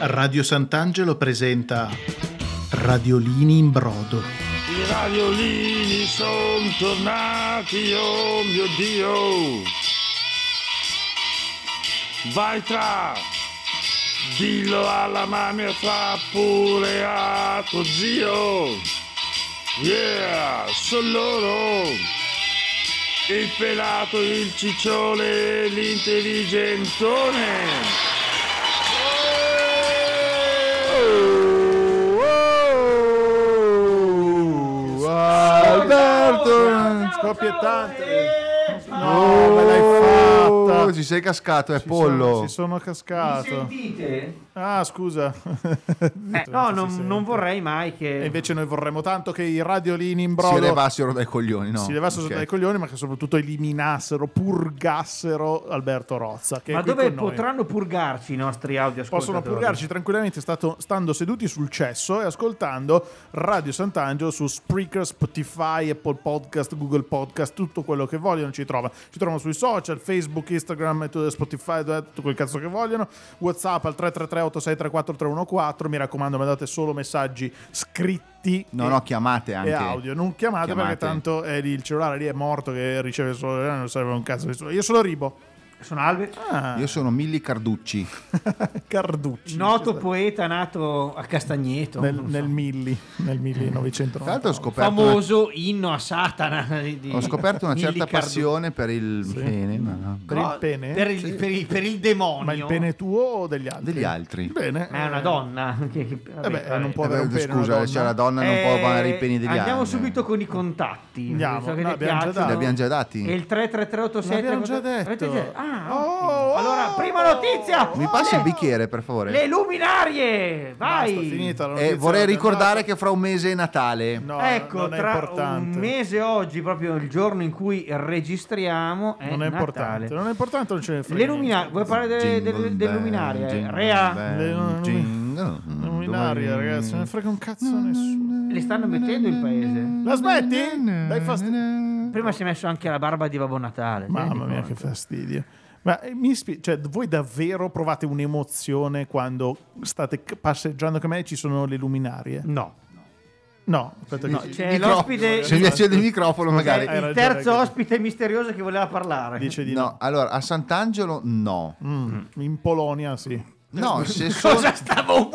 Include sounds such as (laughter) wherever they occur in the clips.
Radio Sant'Angelo presenta Radiolini in brodo. I radiolini sono tornati, oh mio Dio! Vai tra, dillo alla mamma e fa pure a tuo zio! Yeah, sono loro! Il pelato, il ciccione, l'intelligentone! Scoppiettante. No, me l'hai fatta. Ci sei cascato, è Ci pollo. sono- Ci sono cascato. Sentite? Ah, scusa. Eh, no, non, non vorrei mai E che... invece noi vorremmo tanto che i radiolini in Si brodo levassero dai coglioni, no? si levassero Ok. dai coglioni, ma che soprattutto eliminassero, purgassero Alberto Rozza. Che Ma dove potranno purgarci i nostri audio Possono purgarci tranquillamente stato- stando seduti sul cesso e ascoltando Radio Sant'Angelo su Spreaker, Spotify, Apple Podcast, Google Podcast, tutto quello che vogliono ci trova. Ci trovano sui social, Facebook, Instagram, tu- Spotify, tutto quel cazzo che vogliono. WhatsApp al 333 8634 314. Mi raccomando, mandate solo messaggi scritti. No, e- no, chiamate anche. e audio, non chiamate, Chiamate. perché tanto è lì, il cellulare lì è morto che riceve solo eh, non serve un cazzo. Io sono Ribo. Sono Albe, Ah, Io sono Milli Carducci. (laughs) Carducci. noto poeta nato a Castagneto. nel, non so. nel Milli, nel 1990. Tra l'altro ho scoperto, una, famoso inno a Satana. (laughs) Di, di ho scoperto una certa Milli Cardu- passione per il pene, ma- Per il pene? Per il, per il- per il demonio. Ma il pene tuo o degli altri? degli altri. Bene. Ma è una donna. Che, che- vabbè, Eh beh, vabbè. non può Eh, avere un beh, pene una scusa, donna. c'è la donna non può Eh, pagare i peni degli Andiamo altri. subito con i contatti. Andiamo. so che No, abbiamo già piacciono. dato. Li abbiamo già dati? E il 33387 L'abbiamo già detto. già- Ah, Oh, allora, oh, prima notizia. Mi passi il bicchiere, per favore? Le luminarie. Vai. Basta, finita la Eh, vorrei ricordare data. che fra un mese è Natale. No, ecco, non è tra importante. un mese oggi, proprio il giorno in cui registriamo, è non è Natale. importante. Non è importante, non ce ne frega. Le luminarie, vuoi parlare delle, delle, delle luminarie? jingle Rea, Le- jingle- Le luminarie, ragazzi, non ne frega un cazzo a nessuno. le stanno mettendo il paese. La smetti? Dai fastidio. Prima si è messo anche la barba di Babbo Natale. Mamma mia, che fastidio. Ma eh, mi spie- cioè, voi davvero provate un'emozione quando state passeggiando con me e ci sono le luminarie? No. No, aspetta No, che c'è Micro- l'ospite, Se mi accende il microfono, magari. Il terzo ospite misterioso che voleva parlare. dice di no. No, allora a Sant'Angelo no. Mm, In Polonia sì. No, se (laughs) sono... Cosa stavo?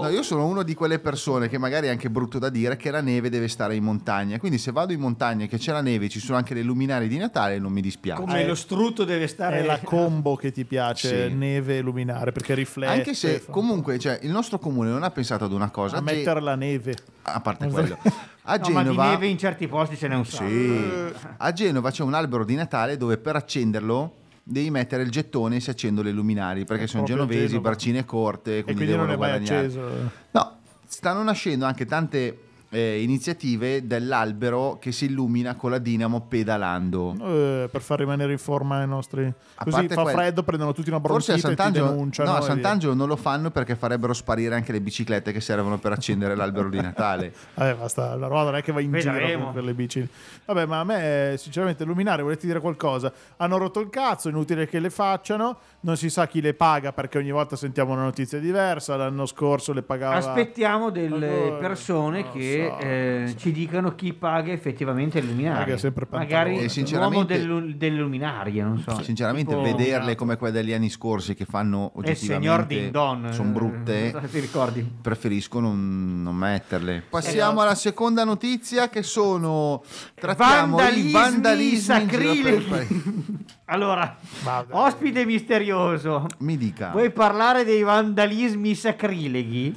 No, io sono uno di quelle persone che magari è anche brutto da dire che la neve deve stare in montagna. Quindi se vado in montagna e che c'è la neve e ci sono anche le luminarie di Natale, non mi dispiace. Come lo strutto deve stare È la (laughs) combo che ti piace, Sì. neve e luminare, perché riflette. Anche se comunque cioè, il nostro comune non ha pensato ad una cosa. a mettere la neve. A parte quello. A (laughs) No, ma di Genova... neve in certi posti ce n'è un sacco. Sì. A Genova c'è un albero di Natale dove per accenderlo devi mettere il gettone e si accendono le luminari perché sono proprio genovesi, Genova. barcine corte, E quindi, quindi non devono è mai guadagnare. acceso. No, stanno nascendo anche tante eh, iniziative dell'albero che si illumina con la dinamo pedalando. Eh, per far rimanere in forma i nostri. A Così fa quel- freddo, prendono tutti una Forse a bronchite e ti Sant'Angelo, denunciano. no, a via. Sant'Angelo non lo fanno perché farebbero sparire anche le biciclette che servono per accendere l'albero di Natale. (laughs) Vabbè, basta, la roba non è che va in giro Vedremo. con quelle bici. Vabbè, ma a me, sinceramente, Luminare, volete dire qualcosa? Hanno rotto il cazzo, è inutile che le facciano. Non si sa chi le paga perché ogni volta sentiamo una notizia diversa. L'anno scorso le pagava. Aspettiamo delle Allora, persone che che so, eh, ci dicano chi paga effettivamente le luminarie. Magari l'uomo delle, delle luminarie, non so. Sinceramente, Tipo- vederle come quelle degli anni scorsi che fanno E il signor oggettivamente sono eh, brutte. ricordi? Preferisco non, non metterle. Passiamo alla seconda notizia che sono trattiamo Vandalismi i vandalismi sacrilegi. (laughs) Allora, Vabbè. ospite misterioso. Mi dica, Vuoi parlare dei vandalismi sacrileghi?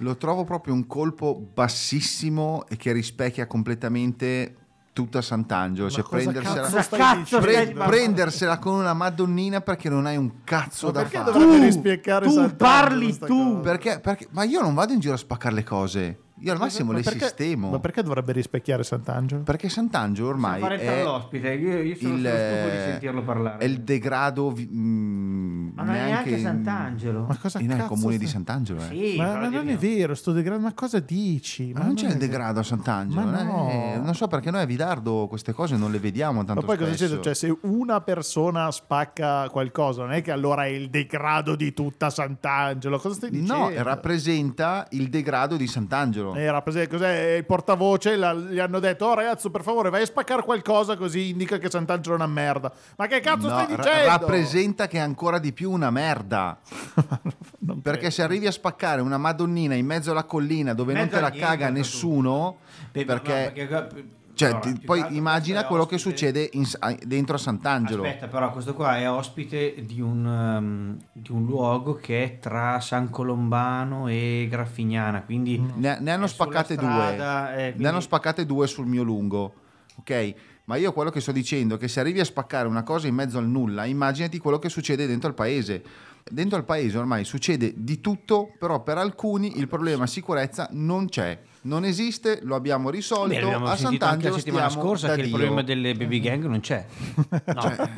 Lo trovo proprio un colpo bassissimo e che rispecchia completamente tutta Sant'Angelo. Ma Cioè cosa prendersela, cazzo cazzo pre- prendersela con una madonnina perché non hai un cazzo Ma da perché fare. dovrebbe Tu- tu parli tu. Perché, perché- ma io non vado in giro a spaccare le cose. Io al massimo Ma le perché- sistemo. Ma perché dovrebbe rispecchiare Sant'Angelo? Perché Sant'Angelo ormai fare è, l'ospite. Io, io sono il, di sentirlo parlare. è il degrado vi- mm, Ma non è neanche Sant'Angelo. Ma cosa in- cazzo comune di Sant'Angelo eh. Sì, Ma, ma non è vero, sto degrado, ma cosa dici? ma non c'è il degrado a Sant'Angelo Ma eh? no. non so perché noi a Vidardo queste cose non le vediamo tanto Ma poi cosa spesso succede? Cioè, se una persona spacca qualcosa, non è che allora è il degrado di tutta Sant'Angelo. Cosa stai dicendo? no rappresenta il degrado di Sant'Angelo Eh, rappresenta- cos'è il portavoce? la- gli hanno detto: Oh, ragazzo, per favore, vai a spaccare qualcosa così indica che Sant'Angelo è una merda. Ma che cazzo No, stai ra- dicendo? rappresenta che è ancora di più una merda (laughs) Non perché credo. se arrivi a spaccare una madonnina in mezzo alla collina dove non Mezzo te la caga nessuno perché, no, perché- cioè, allora, ti- poi che immagina quello che ospite- succede in- dentro a Sant'Angelo. Aspetta, però questo qua è ospite di un, um, di un luogo che è tra San Colombano e Graffignana, quindi ne, ne hanno spaccate strada, due eh, ne quindi- hanno spaccate due sul mio lungo ok? Ma io quello che sto dicendo è che se arrivi a spaccare una cosa in mezzo al nulla immaginati quello che succede dentro al paese. Dentro al paese ormai succede di tutto però per alcuni il problema sicurezza non c'è non esiste lo abbiamo risolto Beh, abbiamo a anche la Sant'Angelo settimana scorsa che il problema delle baby gang non c'è. (laughs) No. Cioè,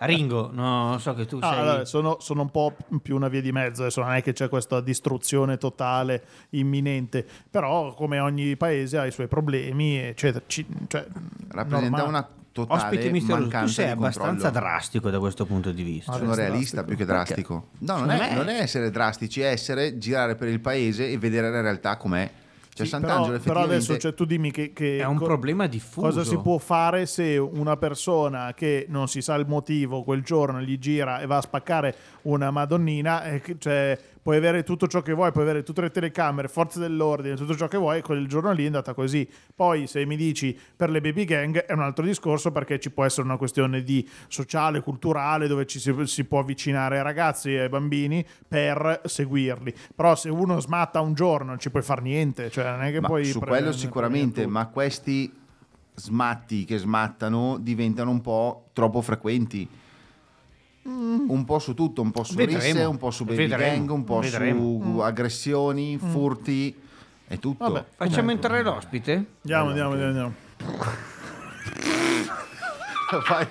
Ringo, no, so che tu Ah, sei... allora, sono, sono un po' più una via di mezzo, adesso non è che c'è questa distruzione totale imminente, però come ogni paese ha i suoi problemi, eccetera. Ci- cioè, rappresenta normale. una totale Ospite misterioso, tu mancanza sei abbastanza drastico da questo punto di vista. Sono realista drastico. più che drastico. No, non è, non è essere drastici, è essere girare per il paese e vedere la realtà com'è. Cioè, Sì, Sant'Angelo però, però adesso cioè, tu dimmi che, che È un co- problema diffuso. Cosa si può fare se una persona che non si sa il motivo quel giorno gli gira e va a spaccare una madonnina? e che- cioè, puoi avere tutto ciò che vuoi, puoi avere tutte le telecamere, forze dell'ordine, tutto ciò che vuoi, quel giorno lì è andata così. Poi se mi dici per le baby gang è un altro discorso perché ci può essere una questione di sociale, culturale, dove ci si, si può avvicinare ai ragazzi e ai bambini per seguirli. Però se uno smatta un giorno non ci puoi fare niente, cioè non è che Ma poi su quello sicuramente, ma questi smatti che smattano diventano un po' troppo frequenti. Mm. Un po' su tutto, un po' su Vedremo. risse, un po' su baby Vedremo. gang, un po' Vedramo. su aggressioni, furti e tutto. Mm. Vabbè. Facciamo entrare l'ospite? Andiamo, andiamo, andiamo. andiamo. (laughs) Fai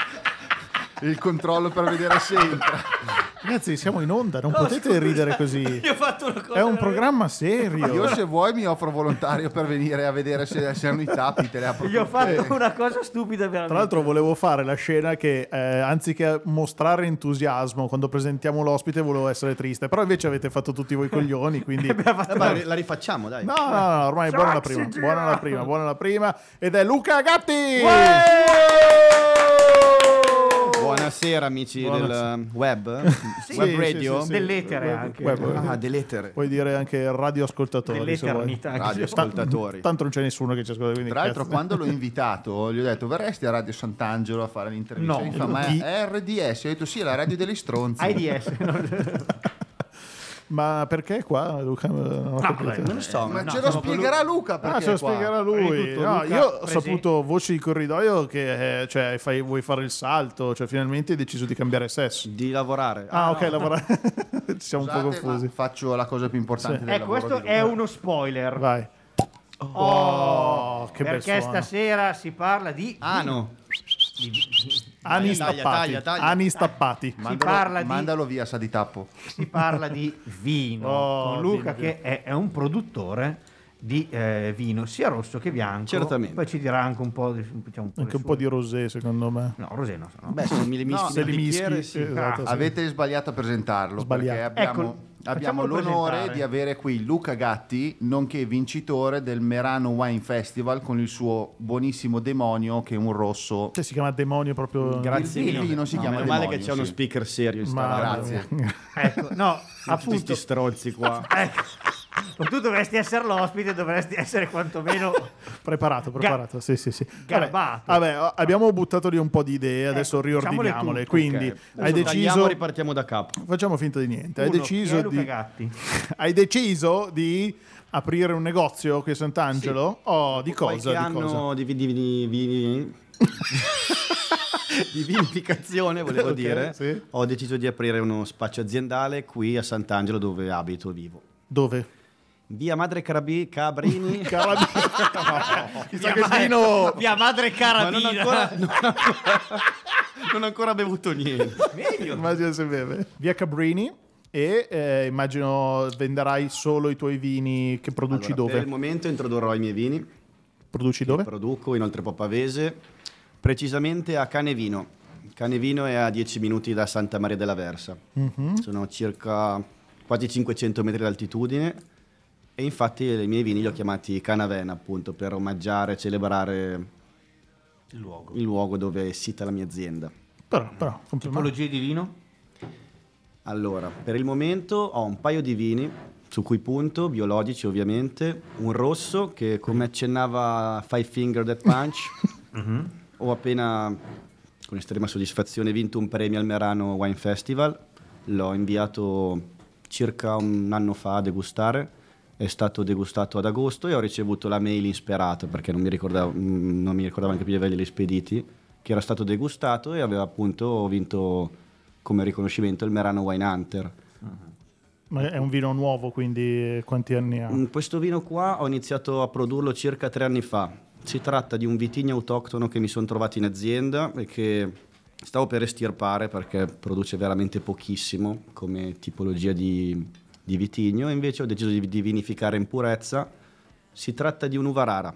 il controllo per vedere se entra. (laughs) Ragazzi, siamo in onda, non potete ridere così. (laughs) Io ho fatto una cosa È un programma serio. Io se vuoi mi offro volontario per venire a vedere se, se hanno i tappi, te le apro. Gli ho fatto una cosa stupida veramente. Tra l'altro volevo fare la scena che eh, anziché mostrare entusiasmo quando presentiamo l'ospite volevo essere triste, però invece avete fatto tutti voi coglioni, quindi... (laughs) Eh, ma la rifacciamo, dai. No, no, no, ormai buona la prima, buona la prima, buona la prima ed è Luca Gatti! Buonasera amici Buonasera. del (laughs) web, Sì, web radio. sì, sì. Dell'etere Web- anche. web- Ah, dell'etere. Puoi dire anche radioascoltatori se vuoi. Dell'eternità. Radio Ta- ascoltatori. Tanto non c'è nessuno che ci ascolta, quindi Tra l'altro, cazzo. quando l'ho (laughs) invitato, gli ho detto: Verresti a Radio Sant'Angelo a fare l'intervista? No. Mi fa, ma è RDS. Io ho detto: Sì, è la radio degli stronzi. AIDS. no? (laughs) Ma perché qua, Luca? Non capito. vabbè, non lo so. Ma no, ce lo spiegherà Luca perché Ah, ce lo qua. spiegherà lui. di tutto, No, Luca, io ho saputo voci di corridoio che eh, cioè, fai- vuoi fare il salto, cioè finalmente hai deciso di cambiare sesso. Di lavorare. Ah, ok, lavorare. (laughs) (laughs) Ci siamo un po' Scusate, confusi. faccio la cosa più importante Sì. del Eh, questo di è Luca. uno spoiler. Vai. Oh, che bel perché suono. stasera si parla di... Ah no. Ani Taglia, stappati. taglia, taglia. Ani stappati. Mandalo, parla di- mandalo via, sa di tappo. si parla di vino (laughs) Oh, con Luca vino, che è, è un produttore di eh, vino sia rosso che bianco Certamente. poi ci dirà anche un po' di, diciamo, Anche le un po' di rosé, secondo me. no rosé no, no. Beh, se mi mischi Se nel li mischi, sì. esatto, sì. Avete sbagliato a presentarlo. Sbagliato. Perché abbiamo Ecco, Abbiamo Facciamolo l'onore presentare. di avere qui Luca Gatti, nonché vincitore del Merano Wine Festival con il suo buonissimo demonio che è un rosso. Che si chiama demonio proprio. Grazie Il mille. vino si No, chiama meno male demonio, che c'è uno sì. speaker serio in Ma- Grazie. Ecco, no, Tutti appunto, sti stronzi qua. ecco, tu dovresti essere l'ospite, dovresti essere quantomeno... (laughs) Preparato, preparato. Sì, sì, sì. Vabbè, vabbè, abbiamo buttato lì un po' di idee, adesso Ecco, diciamole riordiniamole. tutte. Quindi Ok. hai Adesso tagliamo, deciso. ripartiamo da capo. Facciamo finta di niente. Hai Uno, deciso è Luca di. (laughs) Hai deciso di aprire un negozio qui a Sant'Angelo? Oh, di Qualche cosa? Di anno cosa? di, di, di- vi- di vinificazione, (laughs) volevo Ok, dire. sì. Ho deciso di aprire uno spaccio aziendale qui a Sant'Angelo dove abito e vivo. Dove? Via Madre Carabi- Cabrini. (laughs) Carabina. (laughs) Mi sa che il vino. Mia madre Ma carabina. non ho ancora, (laughs) non ho ancora- non ancora bevuto niente. Immagino se beve. Via Cabrini. E eh, immagino venderai solo i tuoi vini che produci Allora, Per il dove? momento introdurrò i miei vini. Produci dove? Produco in Oltrepò Pavese, precisamente a Canevino. Canevino è a 10 minuti da Santa Maria della Versa. Mhm. Sono circa quasi 500 metri d'altitudine e infatti i miei vini li ho chiamati Canavena appunto per omaggiare celebrare Il luogo. il luogo dove è sita la mia azienda. Però, però. Tipologie di vino? Allora, per il momento ho un paio di vini su cui punto, biologici ovviamente, un rosso che come accennava Five Finger Death Punch, (laughs) ho appena con estrema soddisfazione vinto un premio al Merano Wine Festival, l'ho inviato circa un anno fa a degustare, è stato degustato ad agosto e ho ricevuto la mail insperata perché non mi ricordavo, mm, non mi ricordavo anche più di averli spediti, che era stato degustato e aveva appunto vinto come riconoscimento il Merano Wine Hunter. Ma è un vino nuovo, quindi quanti anni ha? Mm, Questo vino qua ho iniziato a produrlo circa tre anni fa. Si tratta di un vitigno autoctono che mi sono trovato in azienda e che stavo per estirpare perché produce veramente pochissimo come tipologia di, di vitigno. Invece ho deciso di, di vinificare in purezza. Si tratta di un'uva rara.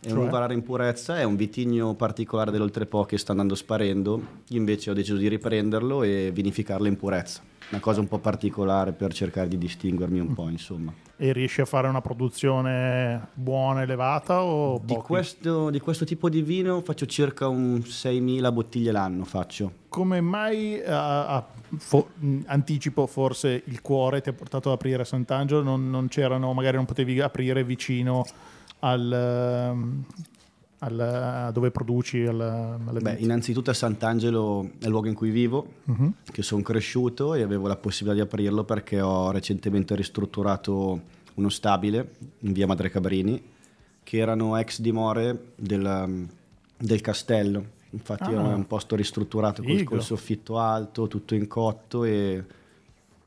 È Cioè? un'uva rara in purezza, è un vitigno particolare dell'Oltrepo che sta andando sparendo. Io invece ho deciso di riprenderlo e vinificarlo in purezza. Una cosa un po' particolare per cercare di distinguermi un po', insomma. E riesci a fare una produzione buona, elevata o Di questo, di questo tipo di vino faccio circa un 6.000 bottiglie l'anno, faccio. Come mai, a- a- fo- mh, anticipo forse, il cuore ti ha portato ad aprire Sant'Angelo? Non, non c'erano, magari non potevi aprire vicino al, ehm, al- a dove produci? Al, Beh, innanzitutto a Sant'Angelo è il luogo in cui vivo, Mhm. che sono cresciuto e avevo la possibilità di aprirlo perché ho recentemente ristrutturato uno stabile in via Madre Cabrini, che erano ex dimore del, del castello. Infatti Ah. è un posto ristrutturato col, col soffitto alto, tutto in cotto e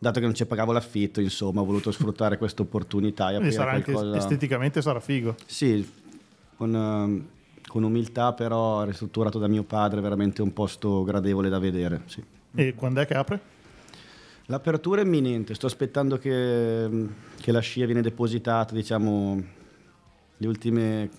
dato che non ci pagavo l'affitto, insomma, ho voluto sfruttare questa opportunità e aprire sarà anche qualcosa... esteticamente sarà figo. Sì, con, ehm, con umiltà però ristrutturato da mio padre, veramente un posto gradevole da vedere. sì. E quando è che apre? L'apertura è imminente, sto aspettando che, che la scia viene depositata, diciamo, le ultime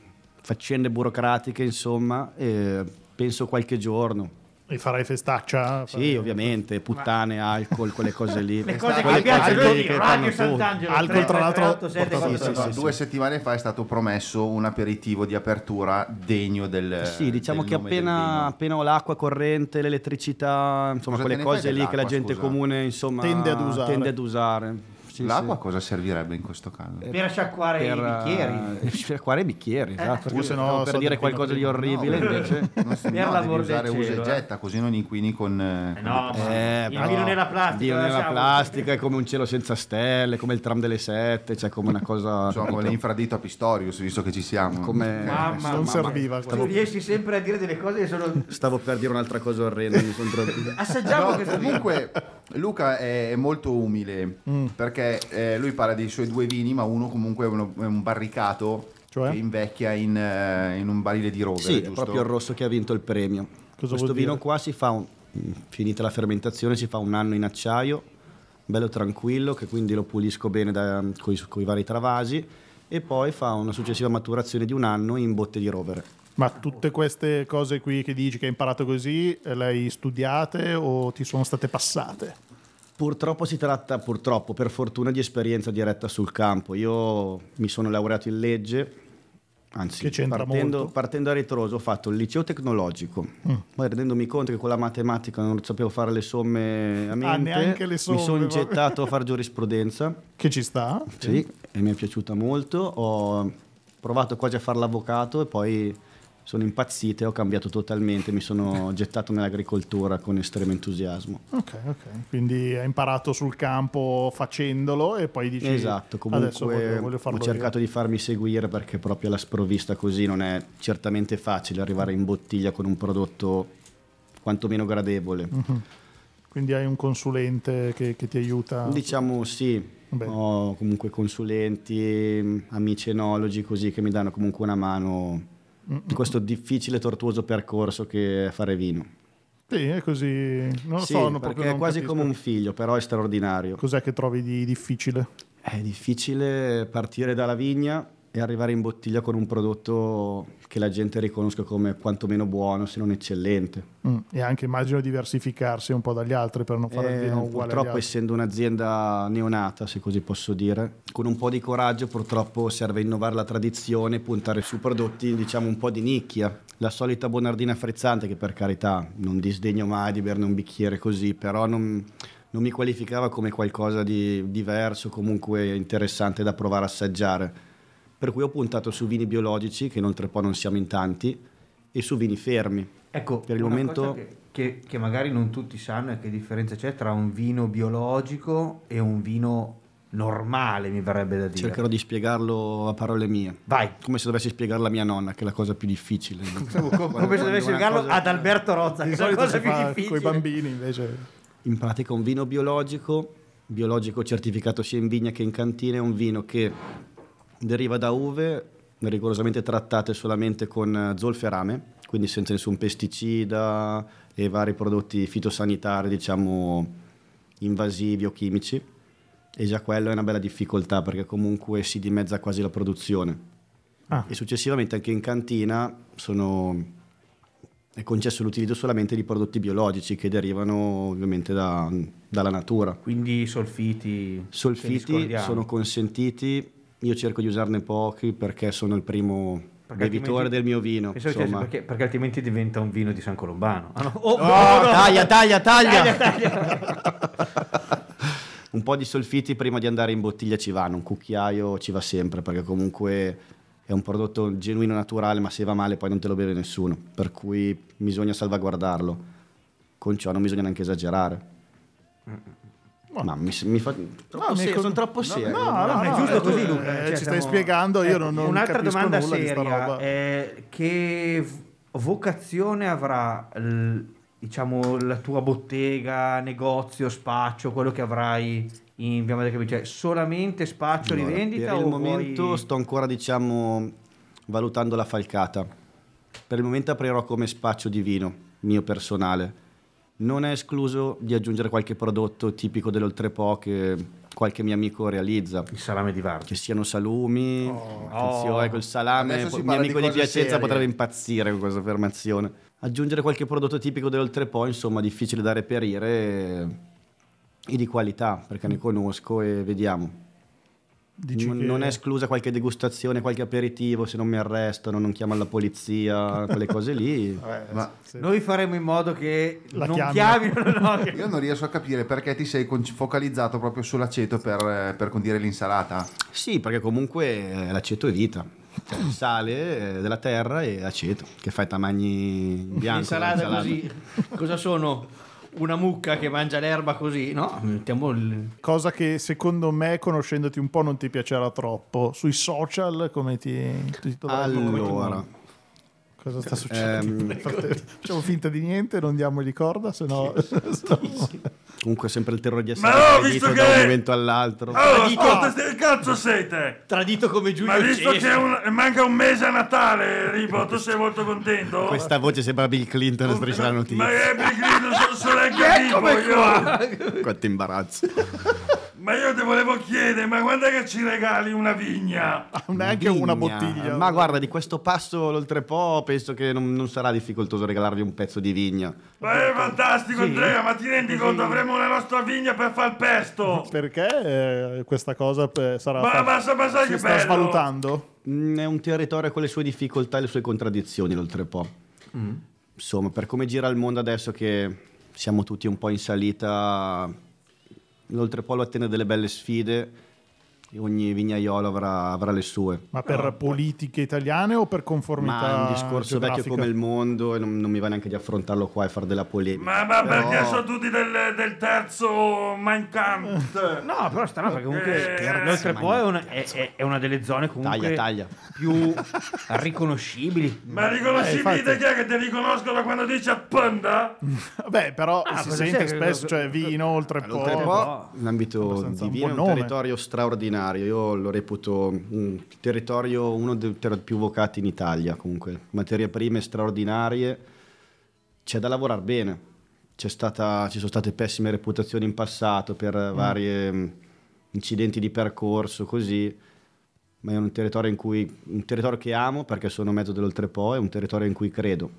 faccende burocratiche, insomma, e penso qualche giorno. E farai festaccia? Sì, Farai- ovviamente, puttane, alcol, quelle cose lì. (laughs) Le cose che piacciono cose di Radio. Sant'Angelo. Alcol, tra l'altro, 338 portato- Sì, sì, sì, Due settimane fa è stato promesso un aperitivo di apertura degno del Sì, diciamo del che appena, appena ho l'acqua corrente, l'elettricità, insomma, quelle cose lì che la gente scusa? comune insomma, Tende ad usare. Sì, L'acqua sì. cosa servirebbe in questo caso? Per sciacquare Per, (laughs) i bicchieri. eh, per sciacquare i bicchieri, esatto. scusa, se no Stavo per so dire qualcosa di orribile, No, invece. (laughs) Non si, Per no, devi usare usa e eh. getta, così non inquini con... eh, Eh no, Eh, il vino nella plastica. Vino nella plastica è come un cielo senza stelle, come il tram delle sette, cioè come una cosa. Insomma, come l'infradito a Pistorius, visto che ci siamo. Come- Mamma, non mamma. serviva Tu quello. riesci sempre a dire delle cose che sono... Stavo per dire un'altra cosa orrenda, mi sono. Assaggiamo vino. comunque Luca è è molto umile Mm. perché eh, lui parla dei suoi due vini, ma uno comunque è, uno- è un barricato Cioè? che invecchia in, eh, in un barile di rovere, Sì, è giusto? proprio il rosso che ha vinto il premio. Cosa Questo vino dire? qua si fa, un- finita la fermentazione, si fa un anno in acciaio, bello tranquillo, che quindi lo pulisco bene con i vari travasi e poi fa una successiva maturazione di un anno in botte di rovere. Ma tutte queste cose qui che dici che hai imparato così, eh, le hai studiate o ti sono state passate? Purtroppo si tratta, purtroppo, per fortuna, di esperienza diretta sul campo. Io mi sono laureato in legge, anzi, partendo, partendo a ritroso ho fatto il liceo tecnologico, Mm. poi rendendomi conto che con la matematica non sapevo fare le somme a mente, Ah, le somme, mi sono gettato a fare giurisprudenza, (laughs) Che ci sta? sì, e mi è piaciuta molto. Ho provato quasi a fare l'avvocato e poi sono impazzito e ho cambiato totalmente, mi sono (laughs) gettato nell'agricoltura con estremo entusiasmo. Ok, ok. Quindi hai imparato sul campo facendolo e poi dici... Esatto, comunque voglio, voglio farlo ho cercato di farmi seguire perché proprio alla sprovvista così non è certamente facile arrivare in bottiglia con un prodotto quantomeno gradevole. io. Mhm. Quindi hai un consulente che, che ti aiuta. Diciamo sì, Beh. ho comunque consulenti, amici enologi così che mi danno comunque una mano in questo difficile e tortuoso percorso che è fare vino. Sì, è così. Non lo Sì, so, perché è quasi capisco. come un figlio, però è straordinario. Cos'è che trovi di difficile? È difficile partire dalla vigna e arrivare in bottiglia con un prodotto che la gente riconosca come quantomeno buono, se non eccellente. Mm, E anche immagino diversificarsi un po' dagli altri per non fare il Eh, vino uguale agli purtroppo essendo un'azienda neonata, se così posso dire, con un po' di coraggio purtroppo serve innovare la tradizione puntare su prodotti diciamo un po' di nicchia. La solita bonardina frizzante che per carità non disdegno mai di berne un bicchiere così, però non, non mi qualificava come qualcosa di diverso, comunque interessante da provare a assaggiare. Per cui ho puntato su vini biologici, che inoltre poi non siamo in tanti, e su vini fermi. Ecco, Per il una momento- cosa che, che- che magari non tutti sanno è che differenza c'è tra un vino biologico e un vino normale, mi verrebbe da dire. Cercherò di spiegarlo a parole mie. Vai. Come se dovessi spiegarlo a mia nonna, che è la cosa più difficile. (laughs) Come, come se dovessi spiegarlo cosa- ad Alberto Rozza, che Di è la solito cosa più fa difficile. con i bambini invece. In pratica un vino biologico, biologico certificato sia in vigna che in cantina, è un vino che deriva da uve rigorosamente trattate solamente con eh, zolferame, quindi senza nessun pesticida e vari prodotti fitosanitari, diciamo, invasivi o chimici. E già quello è una bella difficoltà perché comunque si dimezza quasi la produzione. Ah. E successivamente anche in cantina sono è concesso l'utilizzo solamente di prodotti biologici che derivano ovviamente da- dalla natura. Quindi solfiti. Solfiti sono consentiti, io cerco di usarne pochi perché sono il primo Perché bevitore del mio vino. Perché, perché altrimenti diventa un vino di San Colombano. Ah, no. Oh, Oh, no, no. taglia, taglia, taglia! (laughs) un po' di solfiti prima di andare in bottiglia ci vanno, un cucchiaio ci va sempre perché comunque è un prodotto genuino naturale, ma se va male poi non te lo beve nessuno, per cui bisogna salvaguardarlo. Con ciò non bisogna neanche esagerare. Ma mi, mi fa troppo No, mi serio, con- sono troppo no, serio. no, no, è no, giusto eh, così, tu, Luca. eh, cioè, ci stai siamo- spiegando, io Ecco, non, non Un'altra capisco domanda seria è che v- vocazione avrà il- diciamo la tua bottega, negozio, spaccio, quello che avrai in Via Madre Capitale? Cioè, solamente spaccio Allora, rivendita per il momento vuoi- sto ancora diciamo valutando la falcata per il momento aprirò come spaccio di vino mio personale non è escluso di aggiungere qualche prodotto tipico dell'oltrepo che qualche mio amico realizza. Il salame di Varchi? che siano salumi. Attenzione col salame Adesso si il mio di amico di, cose Piacenza serie. potrebbe impazzire con questa affermazione. Aggiungere qualche prodotto tipico dell'oltrepo insomma difficile da reperire e, e di qualità perché ne conosco e vediamo Dici non, che- non è esclusa qualche degustazione, qualche aperitivo, se non mi arrestano, non chiamano la polizia, quelle cose lì. (laughs) Eh, Ma- sì. Noi faremo in modo che La non chiamino. chiamino, no, che- Io non riesco a capire perché ti sei focalizzato proprio sull'aceto per, eh, per condire l'insalata. Sì, perché comunque eh, l'aceto è vita. Cioè, sale eh, della terra e aceto, che fa i tamagni in bianco. L'insalata l'insalata. così, cosa sono? Una mucca che mangia l'erba così? No, mettiamo il... Cosa che secondo me, conoscendoti un po', non ti piacerà troppo. Sui social, come ti, ti Allora, Cosa sta succedendo? Ehm, Nel frattempo, Facciamo finta di niente, non diamogli corda, se no... (laughs) comunque sempre il terrore di essere Ma no, aggredito visto da un che- momento all'altro. Oh, ascolta, che cazzo sei te? Tradito come Giulio Ma visto Cesare. che un- manca un mese a Natale, Ribo, tu sei molto contento? Questa voce sembra Bill Clinton a striscia la Ma notizia. è Biglino, sono anche vivo io. Quanto imbarazzo. Ma io ti volevo chiedere, ma quando è che ci regali una vigna? Neanche una Vigna. bottiglia. Ma guarda, di questo passo oltrepo penso che non, non sarà difficoltoso regalarvi un pezzo di vigna. Ma è fantastico Andrea, ma ti rendi conto avremo la nostra vigna per far il pesto? Perché eh, questa cosa eh, sarà Ma, ma, ma, ma sai si che sta bello? svalutando? Mm, È un territorio con le sue difficoltà e le sue contraddizioni, l'oltrepo. Insomma, per come gira il mondo adesso che siamo tutti un po' in salita, l'oltrepolo attende delle belle sfide ogni vignaiolo avrà, avrà le sue. Ma per politiche italiane o per conformità Ma è un discorso vecchio geografica? come il mondo e non, non mi va neanche di affrontarlo qua e fare della polemica. Ma, ma Però- perché sono tutti del, del terzo Mein Kampf? (laughs) No, però strano perché comunque Eh, l'Oltrepo è una, è, è- è una delle zone comunque Taglia, taglia. più riconoscibili. Ma riconoscibili Eh, infatti. chi è che ti riconoscono quando dici a panda? (laughs) Beh, però Ah, si sente c'è? spesso, cioè vino, oltre L'Oltrepo, po'. in ambito di un vino, un nome. territorio straordinario. Io lo reputo un territorio, uno dei ter- più vocati in Italia. Comunque, materie prime straordinarie. C'è da lavorare bene. C'è stata- ci sono state pessime reputazioni in passato per Mm. vari incidenti di percorso, così. Ma è un territorio, in cui, un territorio che amo perché sono mezzo dell'Oltrepo, è un territorio in cui credo.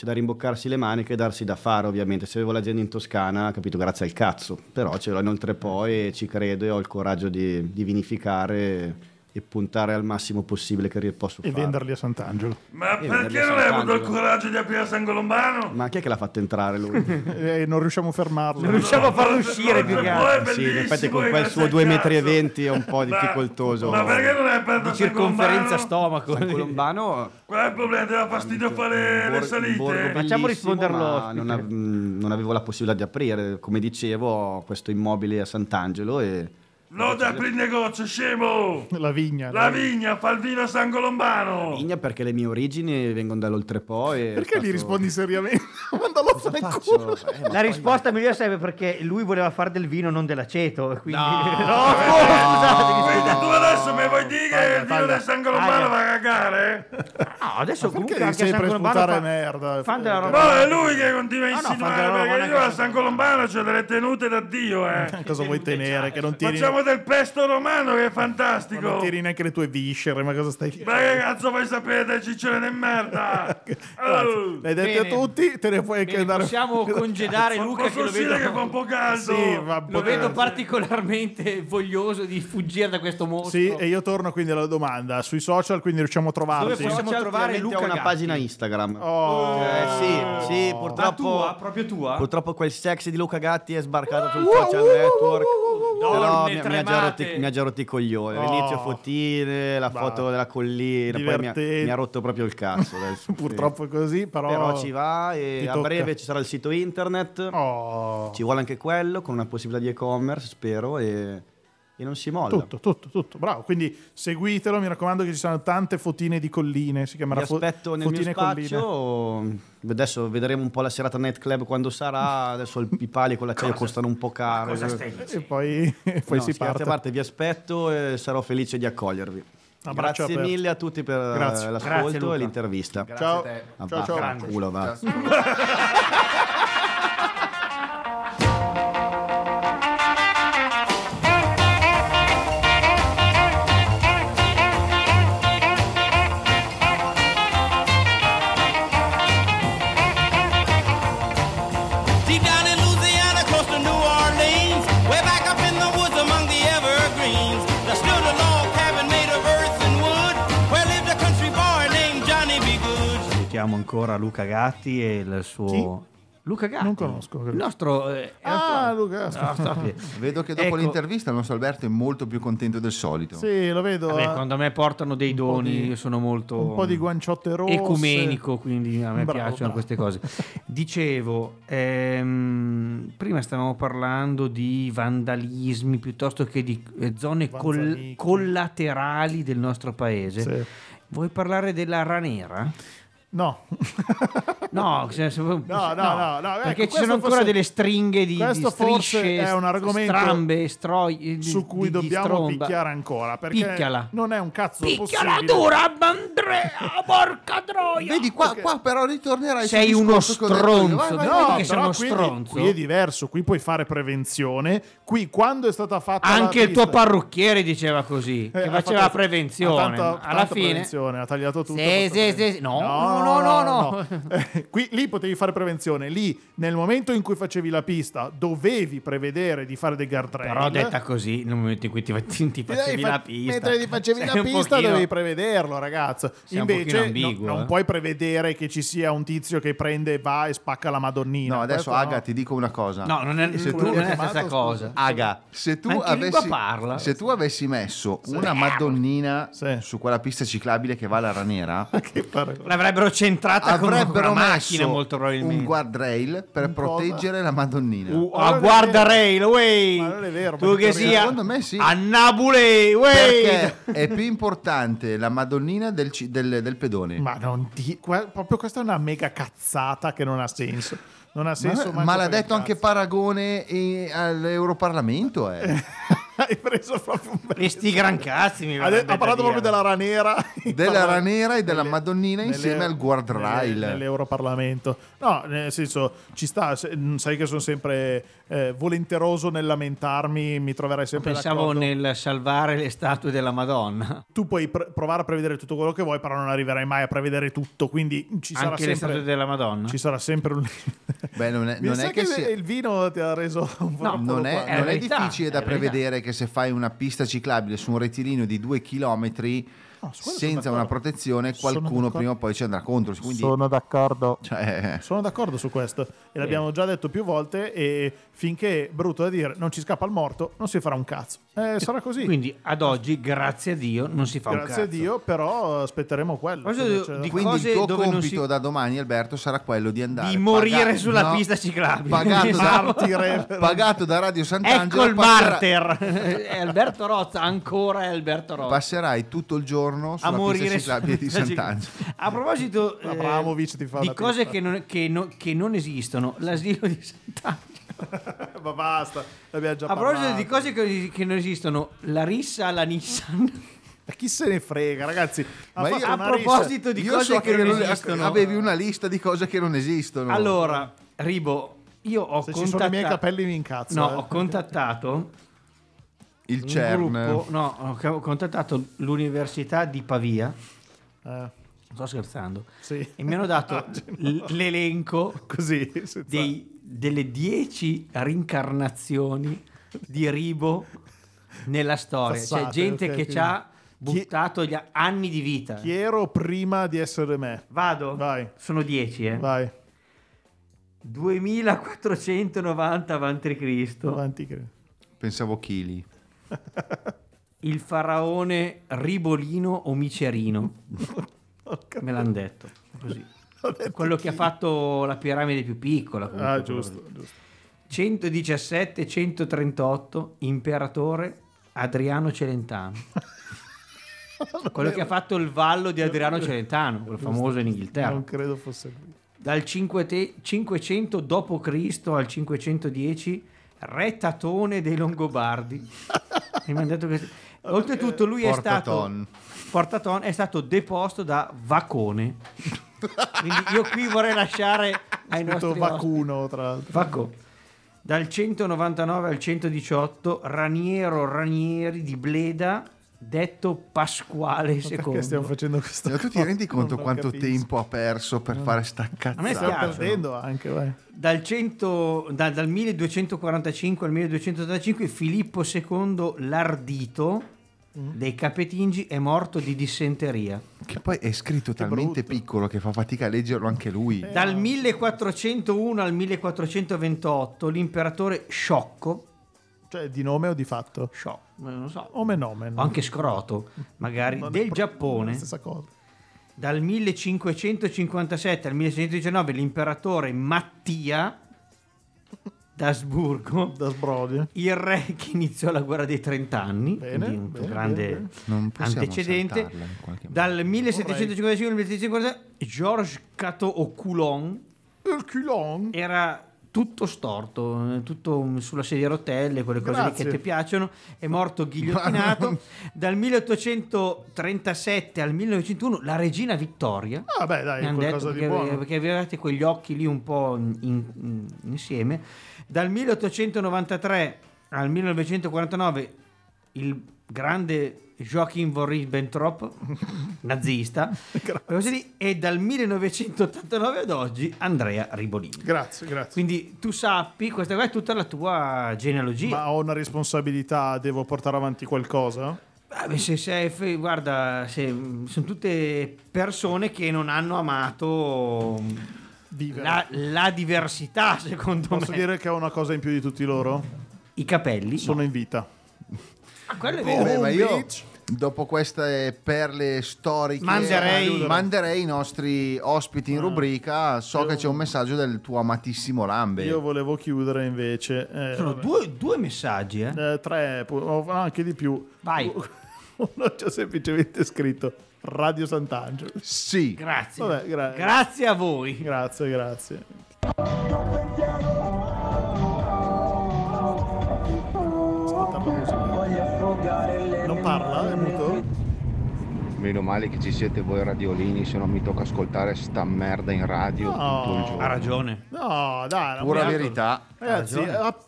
C'è da rimboccarsi le maniche e darsi da fare, ovviamente. Se avevo l'azienda in Toscana, capito, grazie al cazzo. Però ce l'ho inoltre poi e ci credo e ho il coraggio di, di vinificare e puntare al massimo possibile che posso E fare. venderli a Sant'Angelo. Ma Eh, perché non hai avuto il coraggio di aprire a San Colombano? Ma chi è che l'ha fatto entrare lui? (laughs) e non riusciamo a fermarlo. Non riusciamo a farlo uscire più che altro. sì, in effetti con quel suo 2,20 metri e 20 è un po' difficoltoso. Ma perché non hai aperto Di a San circonferenza stomaco. San Colombano Qual è il problema? Ti dà fastidio fare le salite? Facciamo risponderlo. Non, av- non avevo la possibilità di aprire. Come dicevo, ho questo immobile a Sant'Angelo e No, da apri il negozio, scemo! La vigna. La vigna fa il vino a San Colombano! Vigna perché le mie origini vengono dall'oltrepo e Perché ho gli rispondi seriamente? (laughs) Mandalo a fare in Faccio- culo. eh, ma La risposta migliore sarebbe perché lui voleva fare del vino, non dell'aceto. Quindi... No. (laughs) Quindi tu adesso mi vuoi dire che il vino del San Colombano va a cagare? No, adesso comunque Perché anche sei San Colombano fa- merda? fan della No, roba. è lui che continua a no, insinuare la perché io a San Colombano ho delle tenute da Dio, eh. (laughs) Cosa vuoi tenere? Che non tiri, Facciamo del pesto romano che è non fantastico. tiri neanche le tue viscere, ma cosa stai Ma che cazzo vuoi sapere del ciccione di merda? (laughs) Oh. L'hai detto Bene. a tutti, te ne puoi anche andare possiamo (laughs) congedare Ma Luca che lo vedo, che fa un po' caldo? Sì, va lo vedo particolarmente voglioso di fuggire da questo mostro. Sì, e io torno quindi alla domanda. Sui social, quindi riusciamo a trovarti? Dove possiamo Social, trovare Luca una Gatti? pagina Instagram. Oh. Eh, sì, sì, La purtroppo tua, proprio tua? Purtroppo quel sexy di Luca Gatti è sbarcato sul social network. Però mi, mi ha già rotti, mi ha già rotti i coglioni. Oh. All'inizio fotine, la Va. foto della collina, poi mi ha, mi ha rotto proprio il cazzo. (laughs) Purtroppo è così, però... Però ci va e a breve ci sarà il sito internet. Oh. Ci vuole anche quello con una possibilità di e-commerce, spero, e, e non si molla. Tutto, tutto, tutto. Bravo. Quindi seguitelo, mi raccomando che ci saranno tante fotine di colline. Si Vi chiamerà fo- aspetto nel mio fotine colline. spazio. Adesso vedremo un po' la serata nightclub quando sarà. Adesso il- i (laughs) pali con l'acciaio costano un po' caro. E poi, e poi No, si parte. a parte, vi aspetto e sarò felice di accogliervi. Abbraccio Grazie aperto. mille a tutti per Grazie. Grazie, l'ascolto Luca. e l'intervista. Ciao. te. Ma Ciao, ciao. vaffanculo, va. Deep ancora Luca Gatti e il suo... Luca Gatti? Non conosco. Il nostro... eh, Ah, Luca. nostro- (laughs) Vedo che dopo Ecco. l'intervista il nostro Alberto è molto più contento del solito. Sì, lo vedo. Vabbè, eh. quando a me portano dei doni, di- io sono molto un po' di guanciotte rosse. ecumenico, quindi a me Bravo, piacciono bravo. queste cose. (laughs) Dicevo, ehm, prima stavamo parlando di vandalismi piuttosto che di eh, zone col- collaterali del nostro paese. Sì. Vuoi parlare della ranera? No, (laughs) No, se- se- no, no, no, no, perché ecco, ci sono ancora forse- delle stringhe di, di questo forse strisce è un argomento strambe, stroi, di- su cui di- di dobbiamo stromba. picchiare ancora. Perché Picchiala. non è un cazzo Picchiala possibile. dura, Andrea, porca troia. Vedi, qua, qua però ritornerai Sei uno stronzo, Vai, vai, no, che sei uno qui, stronzo? qui è diverso, qui puoi fare prevenzione. Qui quando è stata fatta Anche il tuo parrucchiere diceva così, Eh, che faceva fatto- prevenzione. ha tanta- Alla fine prevenzione, ha tagliato tutto. Sì, sì, sì, no, no, no, no. (laughs) Eh, qui, lì potevi fare prevenzione. Lì, nel momento in cui facevi la pista, dovevi prevedere di fare dei guardrail. Però detta così, nel momento in cui ti, ti, facevi la pista. Mentre ti facevi la pista pochino- dovevi prevederlo, ragazzo. Invece no- non eh. puoi prevedere che ci sia un tizio che prende, va e spacca la Madonnina. No, adesso Questo Aga no. ti dico una cosa. No, non è, Se non tu- è la stessa scusa. cosa. Aga, se tu, avessi, parla. se tu avessi messo una Madonnina Sì. su quella pista ciclabile che va alla Ranera, (laughs) Che paragone. L'avrebbero centrata con avrebbero una macchina molto probabilmente. un guardrail per Un cosa? proteggere la Madonnina. Uh, Ah, non è guarda vero. Rail, wey! Ma non è vero, Tu che sia Secondo me sì. a Nabule, wey! Perché è più importante la Madonnina del, del- del pedone. Ma non que- proprio questa è una mega cazzata che non ha senso. Non ha senso. Ma, ma l'ha detto anche. Paragone e- all'Europarlamento. Eh. (laughs) Hai preso proprio un bel- E sti gran cazzi mi ha, de- ha parlato proprio della ranera. (laughs) Della ranera e della Nelle- Madonnina insieme nelle- al guardrail. nelle- Nell'Europarlamento. No, nel senso, ci sta. Sai che sono sempre eh, volenteroso nel lamentarmi, mi troverai sempre Pensavo d'accordo. nel salvare le statue della Madonna. (laughs) Tu puoi pr- provare a prevedere tutto quello che vuoi, però non arriverai mai a prevedere tutto. Quindi ci sarà Anche le statue sempre. della Madonna. Ci sarà sempre un. (laughs) Beh, non è, non è che, sia- il vino ti ha reso un po' No, non è. È non è difficile da è la verità. prevedere che se fai una pista ciclabile su un rettilineo di due chilometri No, sono senza una protezione, Sono qualcuno prima o poi ci andrà contro. Quindi, d'accordo. cioè, Sono d'accordo su questo e l'abbiamo già detto più volte e finché, brutto da dire, non ci scappa il morto, non si farà un cazzo. Eh, sarà così. Quindi ad oggi, grazie a Dio, non si fa un Grazie a cazzo. Dio, però aspetteremo quello. Cosa di- di- quindi il tuo compito si- da domani, Alberto, sarà quello di andare Di morire paga- sulla no, pista ciclabile. Pagato da, Martire. pagato da Radio Sant'Angelo. Ecco il passerà- martyr. (laughs) È Alberto Rozza, ancora è Alberto Rozza. Passerai tutto il giorno a sulla morire pista ciclabile di (laughs) sulla- Sant'Angelo. A proposito eh, (laughs) Abramovic ti fa di la cose che non, che non- che non esistono, l'asilo di Sant'Angelo. (laughs) Ma basta, l'abbiamo già A proposito parlato. di cose che, che non esistono, la rissa alla Nissan. Ma chi se ne frega, ragazzi? Ma io- A proposito di cose so che, che non esistono. avevi una lista di cose che non esistono. Allora, Ribo, io ho. Se ci sono i miei contattato capelli mi incazzo. No, eh. ho contattato il CERN. gruppo, no, ho contattato l'Università di Pavia. Eh, Sto scherzando. sì. E mi hanno dato (laughs) Ah, l- l'elenco Così, dei- delle 10 rincarnazioni di Ribo nella storia. Passate, C'è gente ok, che quindi- ci ha buttato gli anni di vita. Chi ero prima di essere me? Vado? Vai. Sono 10, eh. Vai, 2490 a.C. avanti. che- Pensavo chili. Il faraone Ribolino o Micerino. Me l'hanno detto. Così. detto Quello chi? che ha fatto la piramide più piccola. comunque, Ah, giusto, giusto. 117-138 imperatore Adriano Celentano. (laughs) quello che ha fatto il vallo di Adriano Celentano, quello famoso in Inghilterra. Non credo fosse lui. Dal 5 500 d.C. al 510 re Tatone dei Longobardi. (laughs) Che- Oltretutto lui è stato Portaton. È stato deposto da Vacone. Quindi io qui vorrei lasciare ai nostri vacuno, tra l'altro. Vacco. Dal 199 al 118 Raniero Ranieri di Bleda, detto Pasquale Perché stiamo II. facendo questa Ma tu ti rendi conto quanto capisco. tempo ha perso per fare sta A me cazzata? Stiamo perdendo anche, vai. Dal, 100 da- dal 1245 al 1285 Filippo II l'Ardito Mm. dei Capetingi è morto di dissenteria. Che poi è scritto talmente brutto. piccolo che fa fatica a leggerlo anche lui. Dal 1401 al 1428 l'imperatore Sciocco, Cioè, di nome o di fatto? Sciocco, non lo so, Nome e nome. o anche Scroto, magari, Non del proprio Giappone. Stessa cosa. Dal 1557 al 1619 l'imperatore Mattia d'Asburgo, (laughs) Da sbrodio. il re che iniziò la guerra dei 30 anni, Bene, quindi un bene, grande bene, antecedente. Dal 1755 al 1740 Georges Cato o Coulon Il culon. era tutto storto, eh, tutto sulla sedia a rotelle, quelle cose lì Grazie. che ti piacciono, è morto ghigliottinato. (laughs) Dal 1837 al 1901 la regina Vittoria. Ah, beh, dai, qualcosa detto di perché, buono. perché avevate quegli occhi lì un po' in- in- insieme. Dal 1893 al 1949 il grande Joachim von Ribbentrop, (laughs) nazista, lì, e dal 1989 ad oggi Andrea Ribolini. Grazie, grazie. Quindi tu sappi, questa qua è tutta la tua genealogia. Ma ho una responsabilità, devo portare avanti qualcosa? Vabbè, se sei guarda, se- sono tutte persone che non hanno amato Vivere. la, la diversità, secondo Posso me. dire che ho una cosa in più di tutti loro? I capelli. Sono in vita. Ah, quello è Vabbè, vero. ma io dopo queste perle storiche Manderei- manderei i nostri ospiti in rubrica. So che c'è un messaggio del tuo amatissimo Lambe. Io volevo chiudere invece. eh, Sono due, due messaggi, eh. Eh, tre, o anche di più. Vai. (laughs) Uno c'è semplicemente scritto Radio Sant'Angelo. Sì, Grazie. Vabbè, gra- Grazie a voi. Grazie, grazie. Salta la musica. Parla? È muto? Meno male che ci siete voi radiolini, se no mi tocca ascoltare sta merda in radio No. tutto il giorno. Ha ragione. No, dai, non pura mi- verità. Ragazzi,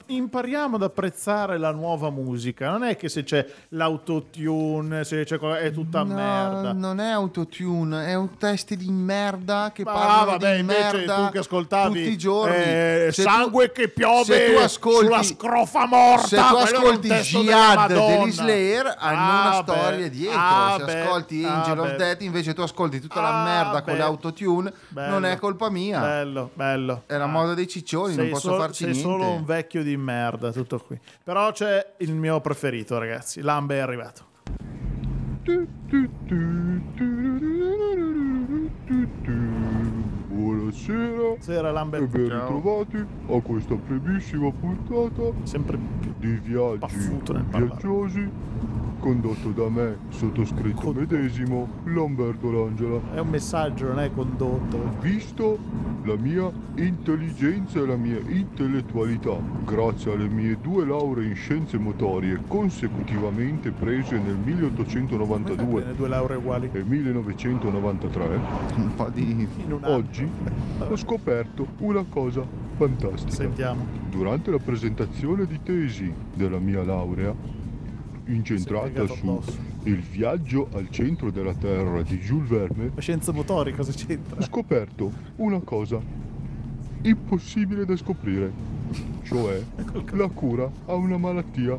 impariamo ad apprezzare la nuova musica. Non è che se c'è l'autotune, se c'è qual- è tutta No, merda. non è autotune, è un testi di merda che Ma parlano vabbè, di merda tu che ascoltavi tutti i giorni. eh, Se tu- sangue che piove se tu ascolti, sulla scrofa morta. Se tu ascolti Jihad degli Slayer hanno Ah, una beh. storia dietro. Ah, se beh. ascolti Ah, Angel of beh. Death invece tu ascolti tutta la Ah, merda con beh. le autotune, Bello. non è colpa mia. Bello, bello. È la Ah. moda dei ciccioni, non posso sol- farci niente. Solo un vecchio di merda, tutto qui. Però c'è il mio preferito, ragazzi. Lambe è arrivato. Buonasera Sera Lambe. e ben ritrovati a questa primissima puntata Sempre più di viaggi Paffuto nel parlare. viaggiosi condotto da me, sottoscritto Condotto. medesimo, Lamberto Langela. è un messaggio, non è condotto. Visto la mia intelligenza e la mia intellettualità, grazie alle mie due lauree in scienze motorie consecutivamente prese nel 1892 Bene, due lauree uguali. e 1993, Un po' di... Oggi ho scoperto una cosa fantastica. Sentiamo. Durante la presentazione di tesi della mia laurea, incentrata su. Il viaggio al centro della Terra di Jules Verne, Ma scienze motori cosa c'entra? ho scoperto una cosa impossibile da scoprire, cioè (laughs) la cura a una malattia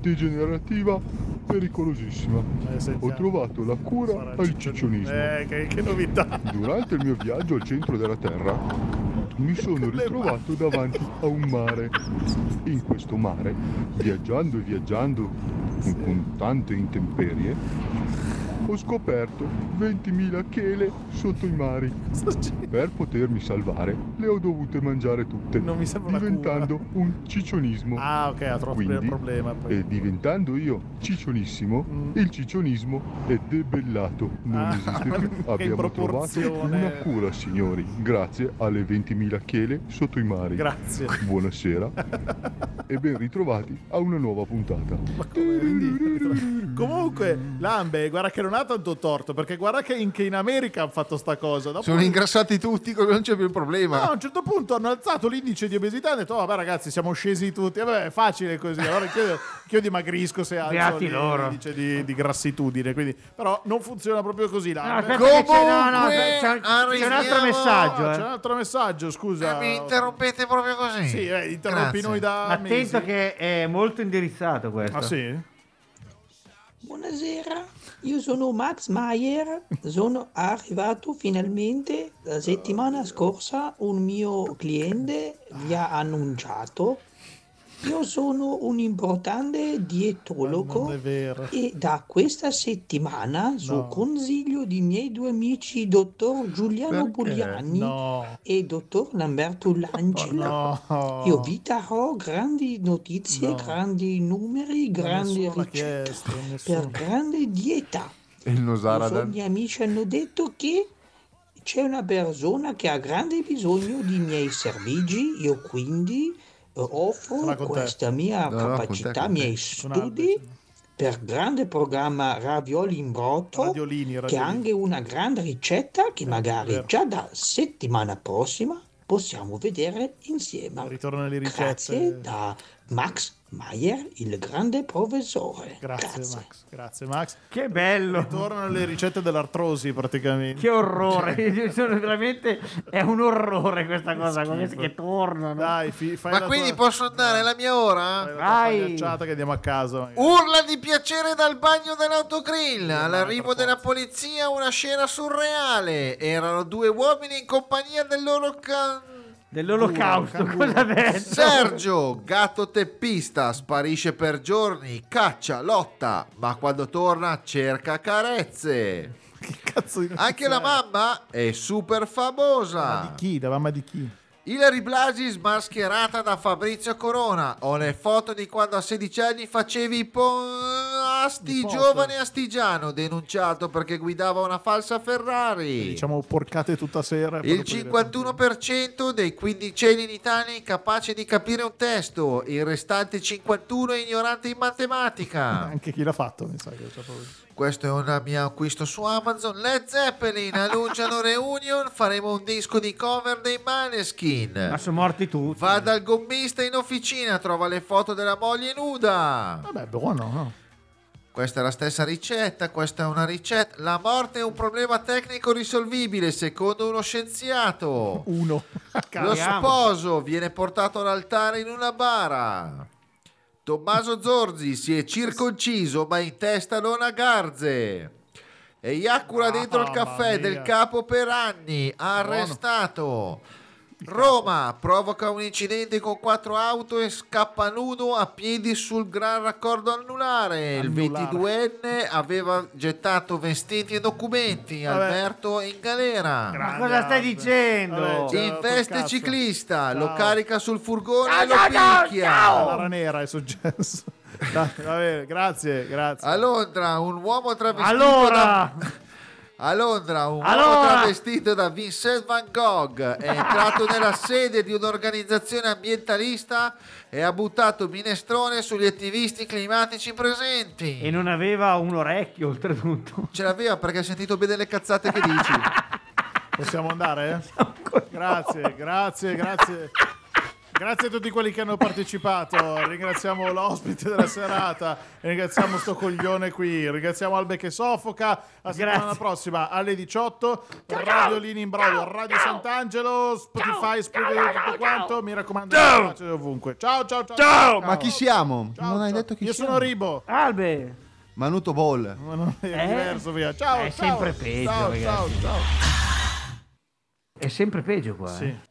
degenerativa pericolosissima. Eh, Ho sentiamo. trovato la cura Sarà al ciccionismo. ciccionismo. Eh, che, che novità. Durante il mio viaggio al centro della Terra mi sono ritrovato davanti a un mare. In questo mare, viaggiando e viaggiando con, tante intemperie, ho scoperto 20.000 chele sotto i mari. Per potermi salvare, le ho dovute mangiare tutte, Non mi sembra diventando un ciccionismo. Ah, ok, ha troppo Quindi, problema. Poi. E diventando io ciccionissimo, Mm. il ciccionismo è debellato, non Ah, esiste più. (laughs) Abbiamo trovato una cura, signori, grazie alle 20.000 chele sotto i mari. Grazie. Buonasera (laughs) e ben ritrovati a una nuova puntata. Ma come? (laughs) Comunque, Lambe, guarda che non ha tanto torto, perché guarda che in, che in America hanno fatto sta cosa. Dopo- Sono ingrassati tutti, non c'è più il problema. No, a un certo punto hanno alzato l'indice di obesità e hanno detto, "Oh, vabbè ragazzi, siamo scesi tutti. Vabbè, è facile così. Allora anch'io, anch'io (laughs) dimagrisco se alzo Beati lì- loro. l'indice di, di grassitudine. Quindi, però non funziona proprio così, No, che c'è, no, no, Comunque, c'è, c'è un altro messaggio. Eh. c'è un altro messaggio, scusa. Mi interrompete proprio così. Sì, eh, interrompi Grazie. noi da Attento mesi. che è molto indirizzato questo. Ah sì? Buonasera, io sono Max Mayer, sono arrivato finalmente la settimana scorsa, un mio cliente vi ha annunciato Io sono un importante dietologo Non è vero. e da questa settimana, su No. consiglio di miei due amici, dottor Giuliano Perché? Pugliani No. e dottor Lamberto Langela, No. io vi darò grandi notizie, No. grandi numeri, grandi ricette chiesto, per grande dieta. E I Nosaradan. miei amici hanno detto che c'è una persona che ha grande bisogno di miei servigi, io quindi eh, offro questa mia No, no, capacità, te. miei studi per grande programma Ravioli in brodo, Radiolini, che radiolini. ha anche una grande ricetta che magari vero. già da settimana prossima possiamo vedere insieme. Ritorno Grazie ricette. da Max Mayer, il grande professore. Grazie, Max. Grazie Max. Che bello! Ritornano le ricette dell'artrosi praticamente. Che orrore! Io (laughs) sono veramente è un orrore questa cosa, che tornano. Dai, fi- fai Ma la quindi tua, posso andare la mia ora? la Vai. pagliacciata che andiamo a casa. Urla di piacere dal bagno dell'autogrill. All'arrivo della polizia una scena surreale. Erano due uomini in compagnia del loro can... Dell'olocausto, cosa ha detto? Sergio, gatto teppista, sparisce per giorni, caccia, lotta, ma quando torna cerca carezze. Che cazzo di Anche la mamma è super Ma famosa. di chi? La mamma di chi? Hilary Blasi smascherata da Fabrizio Corona. Ho le foto di quando a 16 anni facevi i po- asti giovane astigiano, denunciato perché guidava una falsa Ferrari. Diciamo porcate tutta sera. Il dopo dire- 51% dei quindicenni in Italia è incapace di capire un testo, il restante 51% è ignorante in matematica. Anche chi l'ha fatto, mi sa che c'è proprio. Questo è un mio acquisto su Amazon. Led Zeppelin annunciano (laughs) reunion, faremo un disco di cover dei Maneskin. Ma sono morti tutti. Va dal gommista in officina, trova le foto della moglie nuda. Vabbè, buono, no? Questa è la stessa ricetta, questa è una ricetta. La morte è un problema tecnico risolvibile, secondo uno scienziato. Uno. Lo sposo viene portato all'altare in una bara. Tommaso Zorzi si è circonciso, ma in testa non ha garze. Eiacula dentro il Mamma caffè del capo per anni, arrestato. Roma provoca un incidente con quattro auto e scappa nudo a piedi sul gran raccordo anulare. Il Anulare. 22enne aveva gettato vestiti e documenti. Vabbè. Alberto è in galera. Ma cosa stai dicendo? Vabbè, cioè, In veste ciclista, lo Ciao. carica sul furgone Ciao, e lo ciao, picchia. ciao. La nera è successo. (laughs) Dai, va bene, grazie, grazie. A Londra un uomo travestito Allora, da... A Londra un uomo Allora. travestito da Vincent Van Gogh è entrato nella sede di un'organizzazione ambientalista e ha buttato minestrone sugli attivisti climatici presenti. e non aveva un orecchio oltretutto. Ce l'aveva perché ha sentito bene le cazzate che dici. Possiamo andare? (laughs) Grazie, grazie, grazie. Grazie a tutti quelli che hanno partecipato. Ringraziamo l'ospite della serata. Ringraziamo sto coglione qui. Ringraziamo Albe che soffoca. La settimana Grazie. prossima alle 18. Radio Lini in Brodo, Radio Sant'Angelo, Spotify, Spreaker, tutto quanto. Mi raccomando, piace ovunque. Ciao, ciao, ciao. Ciao. Ma chi siamo? Ciao, non hai ciao. detto chi Io siamo. sono Ribo. Albe, Manuto Ball. Ma non è Eh? diverso via. Ciao, È ciao. sempre peggio, Ciao, ciao, ragazzi. ciao. è sempre peggio qua. Sì. eh.